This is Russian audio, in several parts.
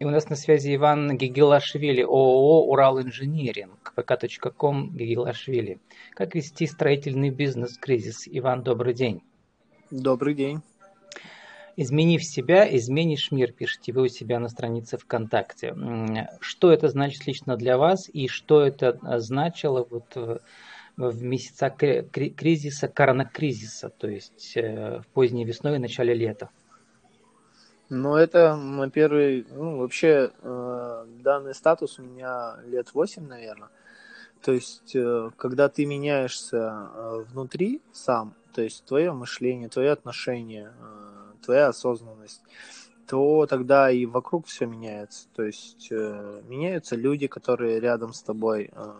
И у нас на связи Иван Гигелашвили, ООО «Урал Инжиниринг», vk.com Гигелашвили. Как вести строительный бизнес в кризис? Иван, добрый день. Добрый день. Изменив себя, изменишь мир, пишите вы у себя на странице ВКонтакте. Что это значит лично для вас и что это значило вот в, в месяца кризиса, коронакризиса, то есть э, в поздней весной и начале лета? Ну, это на первый, ну, вообще, э, данный статус у меня лет 8, наверное. То есть, э, когда ты меняешься э, внутри сам, то есть твое мышление, твое отношение, э, твоя осознанность, то тогда и вокруг все меняется. То есть э, меняются люди, которые рядом с тобой, э,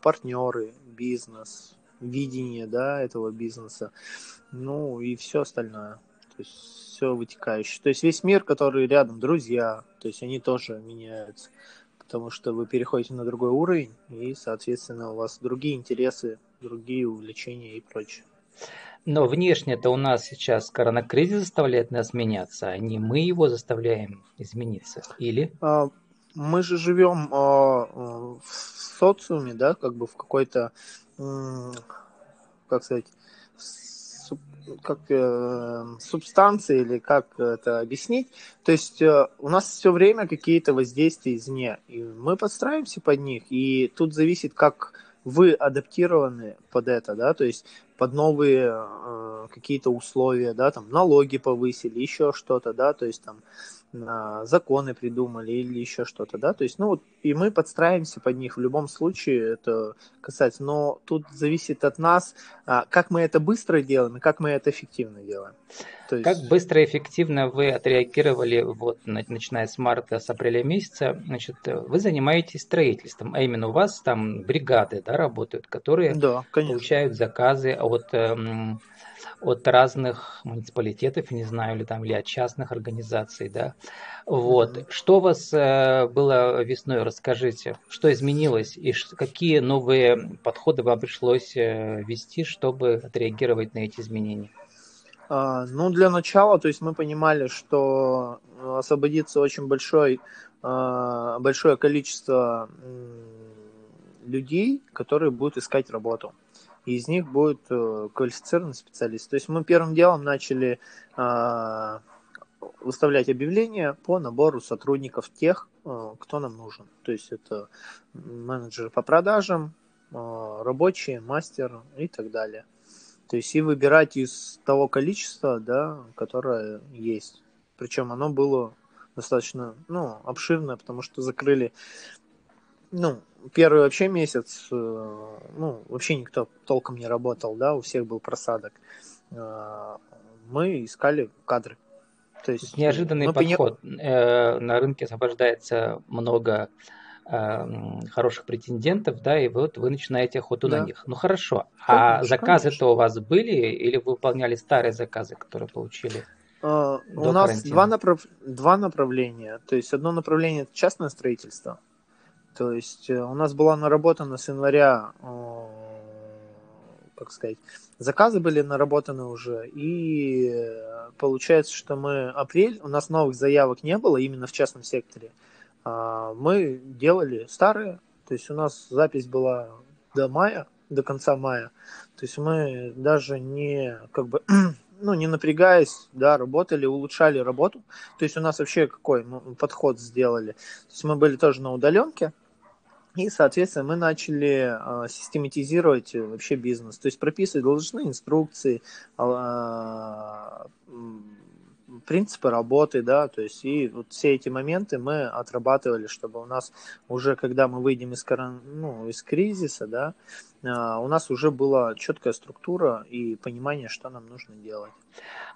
партнеры, бизнес, видение да, этого бизнеса, ну и все остальное. То есть все вытекающее. То есть весь мир, который рядом, друзья, то есть они тоже меняются. Потому что вы переходите на другой уровень, и, соответственно, у вас другие интересы, другие увлечения и прочее. Но внешне-то у нас сейчас коронакризис заставляет нас меняться, а не мы его заставляем измениться. Или? А, мы же живем а, в социуме, да, как бы в какой-то, как сказать, как э, субстанции или как это объяснить. То есть э, у нас все время какие-то воздействия извне, и мы подстраиваемся под них, и тут зависит, как вы адаптированы под это, да, то есть под новые э, какие-то условия, да, там налоги повысили, еще что-то, да, то есть там законы придумали или еще что-то, да, то есть, ну, вот, и мы подстраиваемся под них в любом случае, это касается, но тут зависит от нас, э, как мы это быстро делаем и как мы это эффективно делаем. То есть... Как быстро и эффективно вы отреагировали, вот, начиная с марта, с апреля месяца, значит, вы занимаетесь строительством, а именно у вас там бригады, да, работают, которые да, получают заказы от, эм, от разных муниципалитетов, не знаю, или там, или от частных организаций, да. Вот. Mm-hmm. Что у вас э, было весной, расскажите, что изменилось и какие новые подходы вам пришлось э, вести, чтобы отреагировать на эти изменения? А, ну, для начала, то есть мы понимали, что освободится очень большой, большое количество людей, которые будут искать работу из них будет э, квалифицированный специалист. То есть мы первым делом начали э, выставлять объявления по набору сотрудников тех, э, кто нам нужен. То есть это менеджер по продажам, рабочие, мастер и так далее. То есть и выбирать из того количества, да, которое есть. Причем оно было достаточно ну, обширное, потому что закрыли ну, первый вообще месяц, э, ну, вообще никто толком не работал, да, у всех был просадок. Э, мы искали кадры. То есть неожиданный подход. Пони... Э, на рынке освобождается много хороших претендентов, да, и вот вы начинаете охоту да. на них. Ну хорошо. А конечно, а заказы-то у вас были или вы выполняли старые заказы, которые получили? Uh, у нас два, направ... два направления. То есть одно направление это частное строительство, то есть э, у нас была наработана с января, как сказать, заказы были наработаны уже, и э, получается, что мы апрель, у нас новых заявок не было именно в частном секторе. А, мы делали старые, то есть у нас запись была до мая, до конца мая. То есть мы даже не как бы ну, не напрягаясь, да, работали, улучшали работу. То есть у нас вообще какой подход сделали. То есть мы были тоже на удаленке, и, соответственно, мы начали э, систематизировать вообще бизнес, то есть прописывать должны инструкции, э, принципы работы, да, то есть и вот все эти моменты мы отрабатывали, чтобы у нас уже, когда мы выйдем из, корон, ну, из кризиса, да, э, у нас уже была четкая структура и понимание, что нам нужно делать.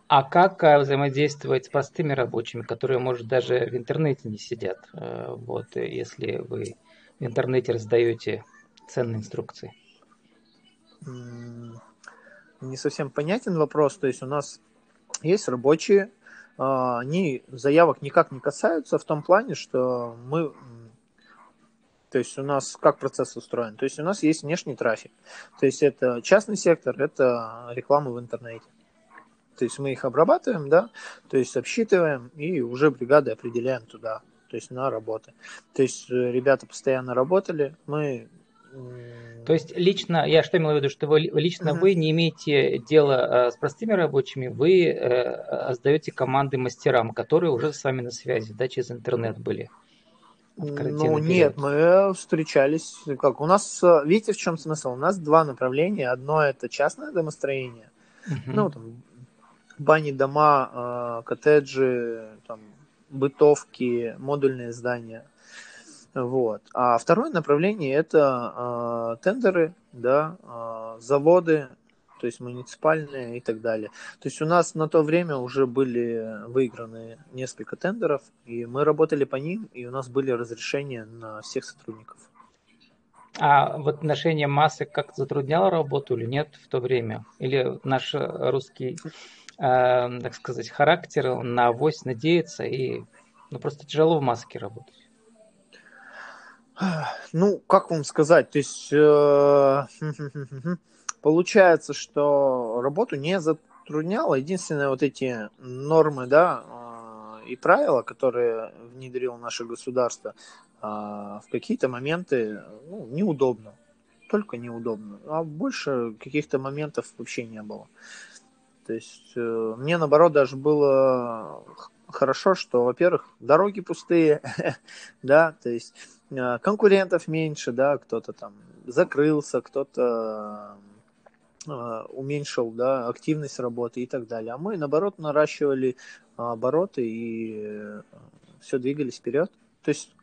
А как взаимодействовать с простыми рабочими, которые, может, даже в интернете не сидят, вот, если вы в интернете раздаете ценные инструкции? Не совсем понятен вопрос. То есть у нас есть рабочие, а, они заявок никак не касаются в том плане, что мы то есть у нас как процесс устроен? То есть у нас есть внешний трафик. То есть это частный сектор, это реклама в интернете. То есть мы их обрабатываем, да, то есть обсчитываем и уже бригады определяем туда то есть на работы. То есть э, ребята постоянно работали, мы то есть лично, я что имел в виду, что вы лично uh-huh. вы не имеете дела э, с простыми рабочими, вы э, создаете команды мастерам, которые уже с вами на связи, да, через интернет были. Ну нет, мы встречались, как у нас, э, видите, в чем смысл? У нас два направления. Одно это частное домостроение, uh-huh. ну там бани, дома, коттеджи, там бытовки, модульные здания. Вот. А второе направление это э, тендеры, да, э, заводы, то есть муниципальные и так далее. То есть у нас на то время уже были выиграны несколько тендеров, и мы работали по ним, и у нас были разрешения на всех сотрудников. А вот ношение масок как затрудняло работу или нет в то время? Или наш русский, э, так сказать, характер на авось надеется и ну, просто тяжело в маске работать? Ну, как вам сказать, то есть э, получается, что работу не затрудняло. Единственное, вот эти нормы, да, э, и правила, которые внедрило наше государство, э, в какие-то моменты ну, неудобно. Только неудобно. А больше каких-то моментов вообще не было. То есть мне наоборот даже было хорошо, что, во-первых, дороги пустые, да, то есть Э, конкурентов меньше, да, кто-то там закрылся, кто-то э, уменьшил да, активность работы и так далее. А мы, наоборот, наращивали обороты и э, все двигались вперед. То есть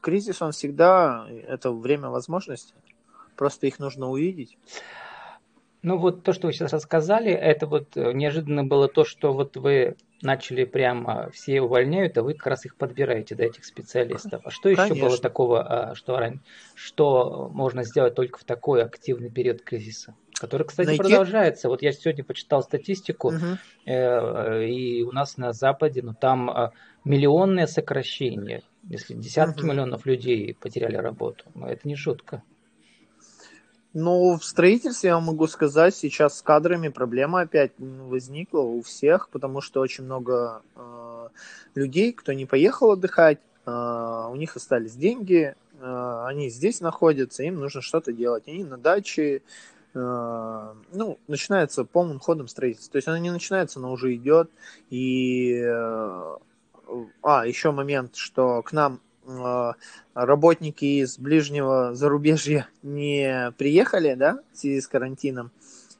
кризис, он всегда, это время возможностей, просто их нужно увидеть. Ну вот то, что вы сейчас рассказали, это вот неожиданно было то, что вот вы начали прямо все увольняют, а вы как раз их подбираете, да, этих специалистов. А что еще Конечно. было такого, а, что, что можно сделать только в такой активный период кризиса? Который, кстати, Найти... продолжается. Вот я сегодня почитал статистику, угу. э, и у нас на Западе, ну там э, миллионное сокращение. Если десятки угу. миллионов людей потеряли работу, ну, это не шутка. Ну, в строительстве я могу сказать, сейчас с кадрами проблема опять возникла у всех, потому что очень много э, людей, кто не поехал отдыхать, э, у них остались деньги, э, они здесь находятся, им нужно что-то делать. Они на даче, э, ну, начинается полным ходом строительство. То есть оно не начинается, но уже идет. И, э, а, еще момент, что к нам работники из ближнего зарубежья не приехали, да, в связи с карантином,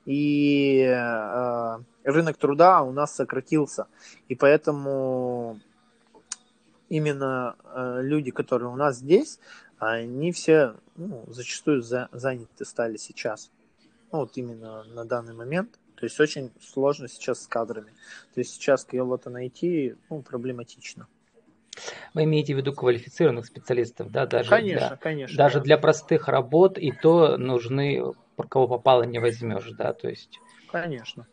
и э, рынок труда у нас сократился, и поэтому именно э, люди, которые у нас здесь, они все ну, зачастую за, заняты стали сейчас, ну, вот именно на данный момент. То есть очень сложно сейчас с кадрами. То есть сейчас кого-то найти ну, проблематично. Вы имеете в виду квалифицированных специалистов, да? Даже конечно, для, конечно. Даже да. для простых работ и то нужны, кого попало не возьмешь, да, то есть. Конечно.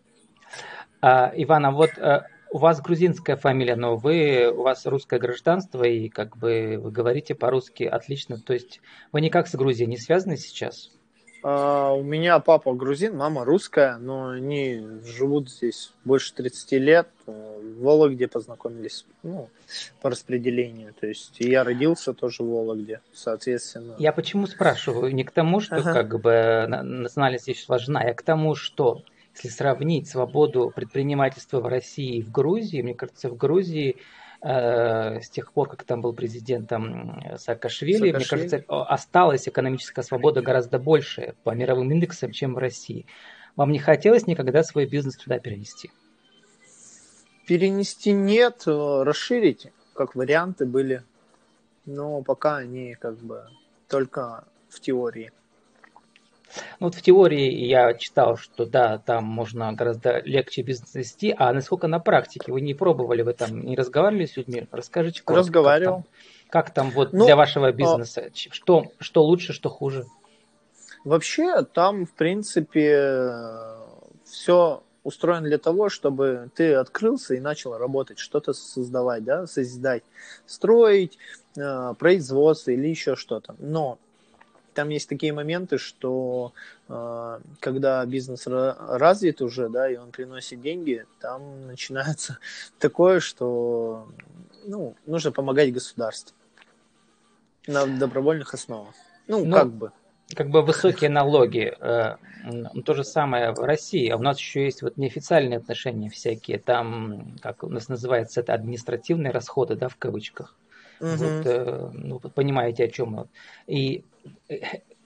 А, Иван, а вот а, у вас грузинская фамилия, но вы, у вас русское гражданство, и как бы вы говорите по-русски отлично, то есть вы никак с Грузией не связаны сейчас? А, у меня папа грузин, мама русская, но они живут здесь больше 30 лет. В Вологде познакомились, ну, по распределению. То есть я родился тоже в Вологде, соответственно. Я почему спрашиваю? Не к тому, что ага. как бы национальность здесь важна, а к тому, что если сравнить свободу предпринимательства в России и в Грузии, мне кажется, в Грузии Э, с тех пор, как там был президентом Саакашвили, Саакашвили, мне кажется, осталась экономическая свобода гораздо больше по мировым индексам, чем в России. Вам не хотелось никогда свой бизнес туда перенести? Перенести нет, э, расширить, как варианты были. Но пока они как бы только в теории. Ну, вот в теории я читал, что да, там можно гораздо легче бизнес вести, а насколько на практике? Вы не пробовали в этом, не разговаривали с людьми? Расскажите коротко. Разговаривал. Как там, как там вот ну, для вашего а бизнеса? А... Что, что лучше, что хуже? Вообще, там, в принципе, все устроено для того, чтобы ты открылся и начал работать, что-то создавать, да, созидать, строить, э, производство или еще что-то. Но там есть такие моменты, что э, когда бизнес развит уже, да, и он приносит деньги, там начинается такое, что ну, нужно помогать государству на добровольных основах. Ну, ну как бы. Как бы высокие налоги. Э, то же самое в России. А у нас еще есть вот неофициальные отношения всякие. Там, как у нас называется, это административные расходы, да, в кавычках. Угу. Вот, э, ну, понимаете, о чем. И э,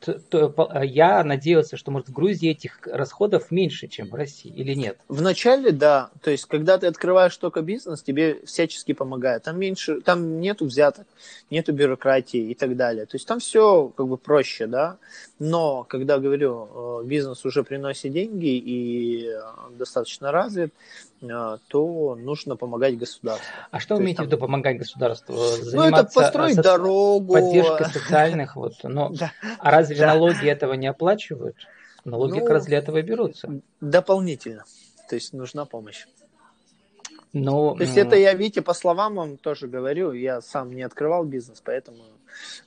то, то, а я надеялся, что, может, в Грузии этих расходов меньше, чем в России, или нет? Вначале, да. То есть, когда ты открываешь только бизнес, тебе всячески помогают. Там меньше, там нету взяток, нету бюрократии и так далее. То есть, там все как бы проще, да. Но, когда, говорю, э, бизнес уже приносит деньги и достаточно развит, то нужно помогать государству. А что вы имеете там... в виду помогать государству? Заниматься ну, это построить со... дорогу. Поддержкой социальных, вот. Но... Да. А разве да. налоги этого не оплачивают? Налоги ну, как раз для этого берутся. Дополнительно. То есть нужна помощь. Ну, То есть это я, видите, по словам вам тоже говорю, я сам не открывал бизнес, поэтому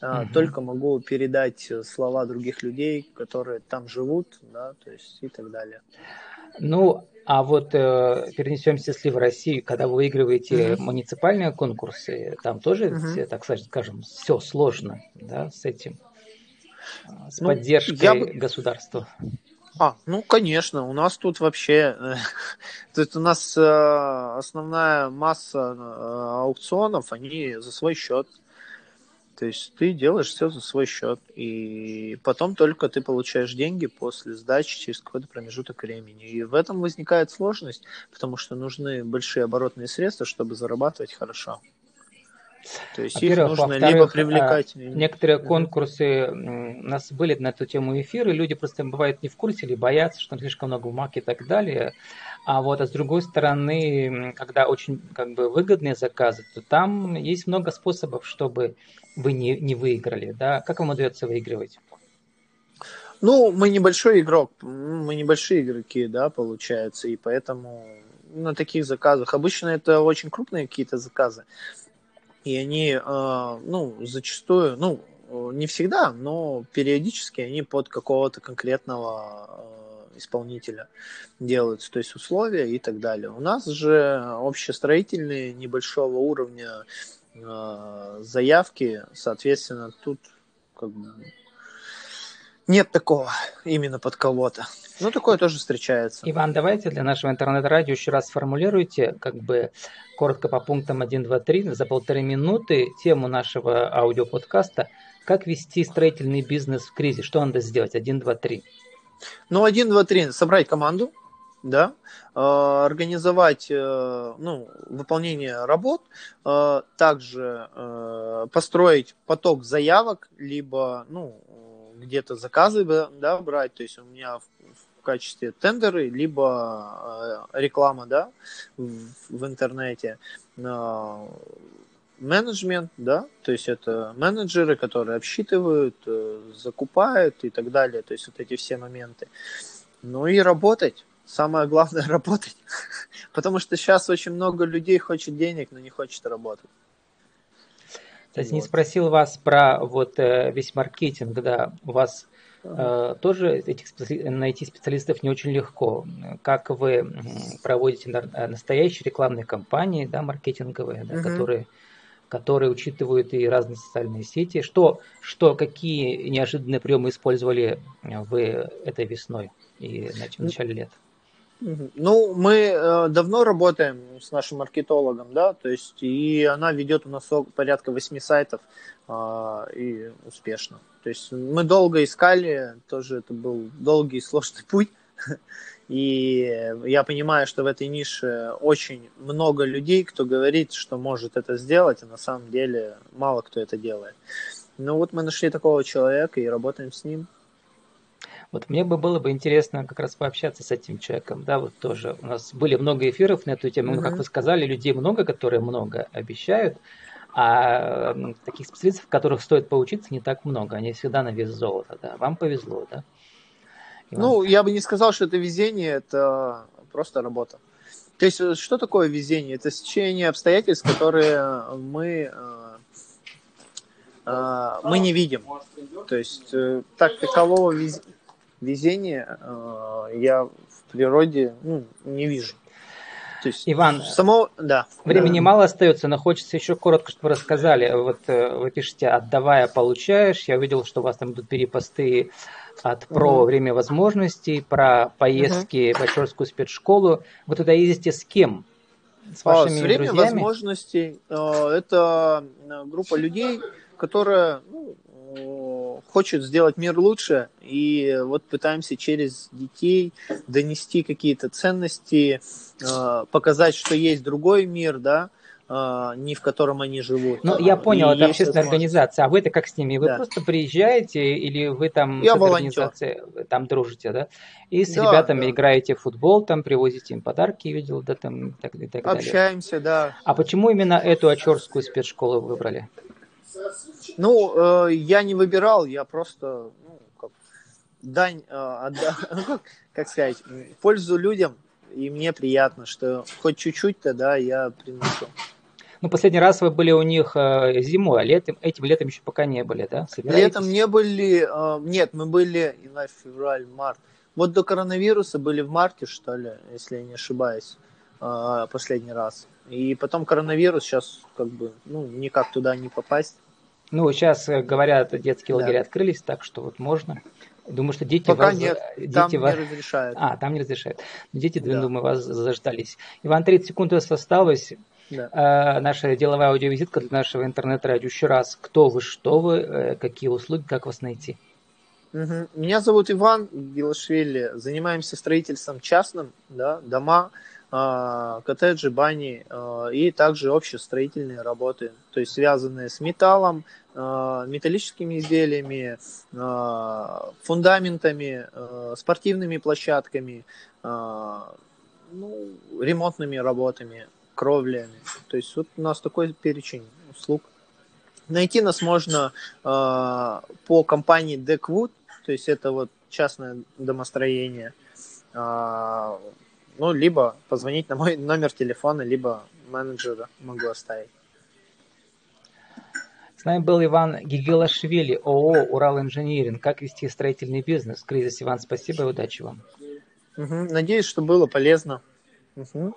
угу. только могу передать слова других людей, которые там живут, да, то есть и так далее. Ну, а вот э, перенесемся, если в Россию, когда вы выигрываете угу. муниципальные конкурсы, там тоже, угу. так скажем, все сложно, да, с этим, с ну, поддержкой бы... государства. А, ну, конечно, у нас тут вообще, э, тут у нас э, основная масса э, аукционов, они за свой счет. То есть ты делаешь все за свой счет, и потом только ты получаешь деньги после сдачи через какой-то промежуток времени. И в этом возникает сложность, потому что нужны большие оборотные средства, чтобы зарабатывать хорошо. То есть их нужно либо привлекать. Некоторые конкурсы, у нас были на эту тему эфиры, люди просто бывают не в курсе или боятся, что там слишком много бумаг и так далее. А вот а с другой стороны, когда очень как бы выгодные заказы, то там есть много способов, чтобы вы не, не выиграли. Да? Как вам удается выигрывать? Ну, мы небольшой игрок, мы небольшие игроки, да, получается, и поэтому на таких заказах обычно это очень крупные какие-то заказы и они, э, ну, зачастую, ну, не всегда, но периодически они под какого-то конкретного э, исполнителя делаются, то есть условия и так далее. У нас же общестроительные небольшого уровня э, заявки, соответственно, тут как бы нет такого именно под кого-то. Ну, такое тоже встречается. Иван, давайте для нашего интернет-радио еще раз сформулируйте, как бы коротко по пунктам 1, 2, 3, за полторы минуты тему нашего аудиоподкаста «Как вести строительный бизнес в кризис?» Что надо сделать? 1, 2, 3. Ну, 1, 2, 3. Собрать команду, да, э, организовать э, ну, выполнение работ, э, также построить поток заявок, либо ну, где-то заказы да, брать, то есть у меня качестве тендеры, либо э, реклама да, в, в интернете, менеджмент, да, то есть это менеджеры, которые обсчитывают, э, закупают и так далее, то есть вот эти все моменты. Ну и работать, самое главное работать, потому что сейчас очень много людей хочет денег, но не хочет работать. Кстати, вот. не спросил вас про вот э, весь маркетинг, да, у вас тоже этих найти специалистов не очень легко. Как вы проводите э, настоящие рекламные кампании, да, маркетинговые, да, угу. которые которые учитывают и разные социальные сети. Что, что какие неожиданные приемы использовали вы этой весной и в начале лета? Ну, мы э, давно работаем с нашим маркетологом, да, то есть, и она ведет у нас порядка восьми сайтов э, и успешно. То есть мы долго искали, тоже это был долгий и сложный путь. И я понимаю, что в этой нише очень много людей, кто говорит, что может это сделать, а на самом деле мало кто это делает. Ну вот мы нашли такого человека и работаем с ним. Вот мне бы было бы интересно как раз пообщаться с этим человеком, да, вот тоже. У нас были много эфиров на эту тему, mm-hmm. как вы сказали, людей много, которые много обещают, а таких специалистов, которых стоит поучиться, не так много. Они всегда на вес золота, да. Вам повезло, да? Иван? Ну, я бы не сказал, что это везение, это просто работа. То есть, э, что такое везение? Это сечение обстоятельств, которые мы, э, э, мы не видим. То есть, так такового везения везения э, я в природе ну, не вижу. То есть Иван, само, да. времени да. мало остается, но хочется еще коротко, чтобы вы рассказали. Вот э, вы пишете, отдавая, получаешь. Я видел, что у вас там идут перепосты от про угу. время возможностей, про поездки угу. в Бачорскую спецшколу. Вы туда ездите с кем? С вашими а, с время друзьями? возможностей. Э, это группа людей, которая ну, хочет сделать мир лучше, и вот пытаемся через детей донести какие-то ценности, э, показать, что есть другой мир, да, э, не в котором они живут. Ну, я понял, и это общественная организация. А вы это как с ними? Вы да. просто приезжаете или вы там я с организацией там дружите, да? И с да, ребятами да. играете в футбол, там привозите им подарки, видел, да, там и так, и так Общаемся, далее. да. А почему именно эту Очерскую спецшколу выбрали? Ну, э, я не выбирал, я просто ну, как, дань, э, отда... Ну, как, как сказать, пользу людям, и мне приятно, что хоть чуть-чуть-то, да, я приношу. Ну, последний раз вы были у них э, зимой, а летом, этим летом еще пока не были, да? Летом не были, э, нет, мы были январь, февраль, март. Вот до коронавируса были в марте, что ли, если я не ошибаюсь, э, последний раз. И потом коронавирус, сейчас как бы, ну, никак туда не попасть. Ну, сейчас э, говорят, детские лагеря да. открылись, так что вот можно. Думаю, что дети Пока вас... нет, дети там вас... не разрешают. А, там не разрешают. Дети, да. думаю, вас заждались. Иван, 30 секунд у вас осталось. Да. А, наша деловая аудиовизитка для нашего интернет-радио. Еще раз, кто вы, что вы, э, какие услуги, как вас найти? Угу. Меня зовут Иван Гилашвили. Занимаемся строительством частным, да, дома, коттеджи, бани а, и также общестроительные работы, то есть связанные с металлом, а, металлическими изделиями, фундаментами, спортивными площадками, ну, ремонтными работами, кровлями. То есть вот у нас такой перечень услуг. Найти нас можно по компании Deckwood, то есть это вот частное домостроение ну, либо позвонить на мой номер телефона, либо менеджера могу оставить. С нами был Иван Гигелашвили, ООО «Урал Инжиниринг». Как вести строительный бизнес? Кризис, Иван, спасибо и удачи вам. Угу. Надеюсь, что было полезно. Угу.